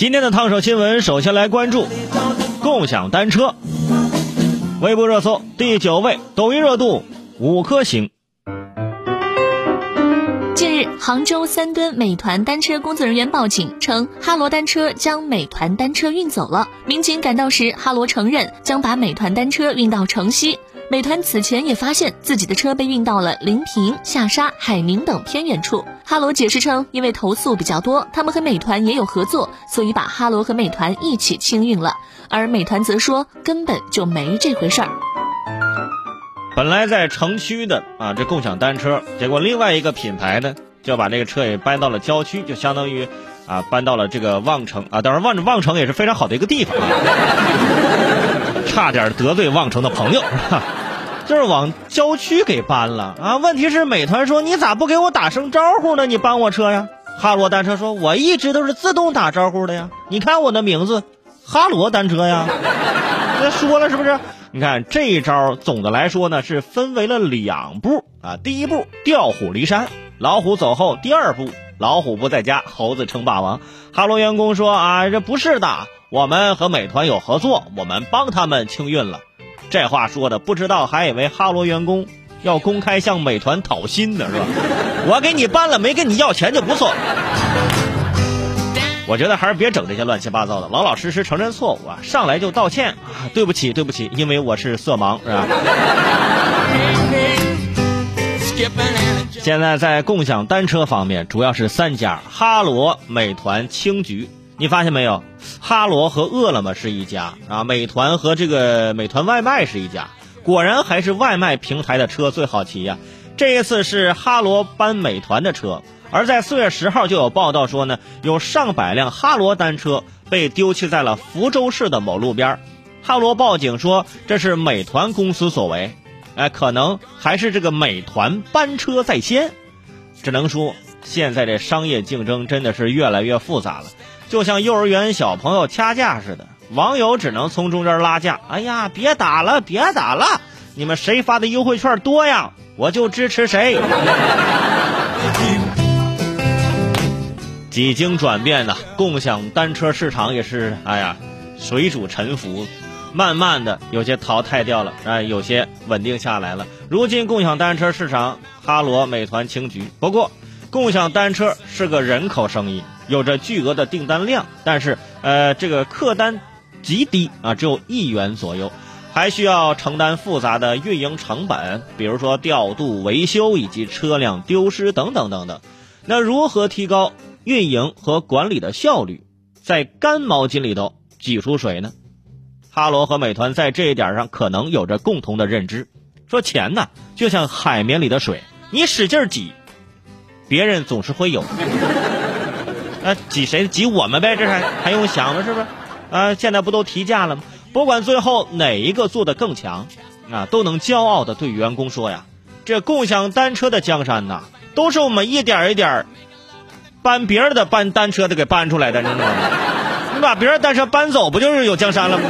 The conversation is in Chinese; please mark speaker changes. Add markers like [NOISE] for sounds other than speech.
Speaker 1: 今天的烫手新闻，首先来关注共享单车。微博热搜第九位，抖音热度五颗星。
Speaker 2: 近日，杭州三吨美团单车工作人员报警称，哈罗单车将美团单车运走了。民警赶到时，哈罗承认将把美团单车运到城西。美团此前也发现自己的车被运到了临平、下沙、海宁等偏远处。哈罗解释称，因为投诉比较多，他们和美团也有合作，所以把哈罗和美团一起清运了。而美团则说根本就没这回事儿。
Speaker 1: 本来在城区的啊，这共享单车，结果另外一个品牌呢，就把这个车也搬到了郊区，就相当于啊搬到了这个望城啊。当然，望望城也是非常好的一个地方啊，[LAUGHS] 差点得罪望城的朋友。就是往郊区给搬了啊！问题是美团说你咋不给我打声招呼呢？你搬我车呀？哈罗单车说我一直都是自动打招呼的呀！你看我的名字，哈罗单车呀！[LAUGHS] 那说了是不是？你看这一招，总的来说呢是分为了两步啊。第一步调虎离山，老虎走后；第二步老虎不在家，猴子称霸王。哈罗员工说啊，这不是的，我们和美团有合作，我们帮他们清运了。这话说的不知道，还以为哈罗员工要公开向美团讨薪呢，是吧？[LAUGHS] 我给你搬了，没跟你要钱就不错。我觉得还是别整这些乱七八糟的，老老实实承认错误啊，上来就道歉啊，对不起，对不起，因为我是色盲，是吧？现在在共享单车方面，主要是三家：哈罗、美团、青桔。你发现没有？哈罗和饿了么是一家啊，美团和这个美团外卖是一家。果然还是外卖平台的车最好骑呀。这一次是哈罗搬美团的车，而在四月十号就有报道说呢，有上百辆哈罗单车被丢弃在了福州市的某路边。哈罗报警说这是美团公司所为，哎，可能还是这个美团班车在先。只能说现在这商业竞争真的是越来越复杂了。就像幼儿园小朋友掐架似的，网友只能从中间拉架。哎呀，别打了，别打了！你们谁发的优惠券多呀？我就支持谁。几经转变呢，共享单车市场也是哎呀，水煮沉浮，慢慢的有些淘汰掉了，哎，有些稳定下来了。如今共享单车市场，哈罗、美团、青桔。不过，共享单车是个人口生意。有着巨额的订单量，但是呃，这个客单极低啊，只有一元左右，还需要承担复杂的运营成本，比如说调度、维修以及车辆丢失等等等等。那如何提高运营和管理的效率，在干毛巾里头挤出水呢？哈罗和美团在这一点上可能有着共同的认知，说钱呢就像海绵里的水，你使劲挤，别人总是会有。那 [LAUGHS] 挤谁？挤我们呗，这还还用想吗？是不是？啊，现在不都提价了吗？不管最后哪一个做的更强，啊，都能骄傲的对员工说呀：“这共享单车的江山呐，都是我们一点一点搬别人的搬单车的给搬出来的，你知道吗？你把别人单车搬走，不就是有江山了吗？”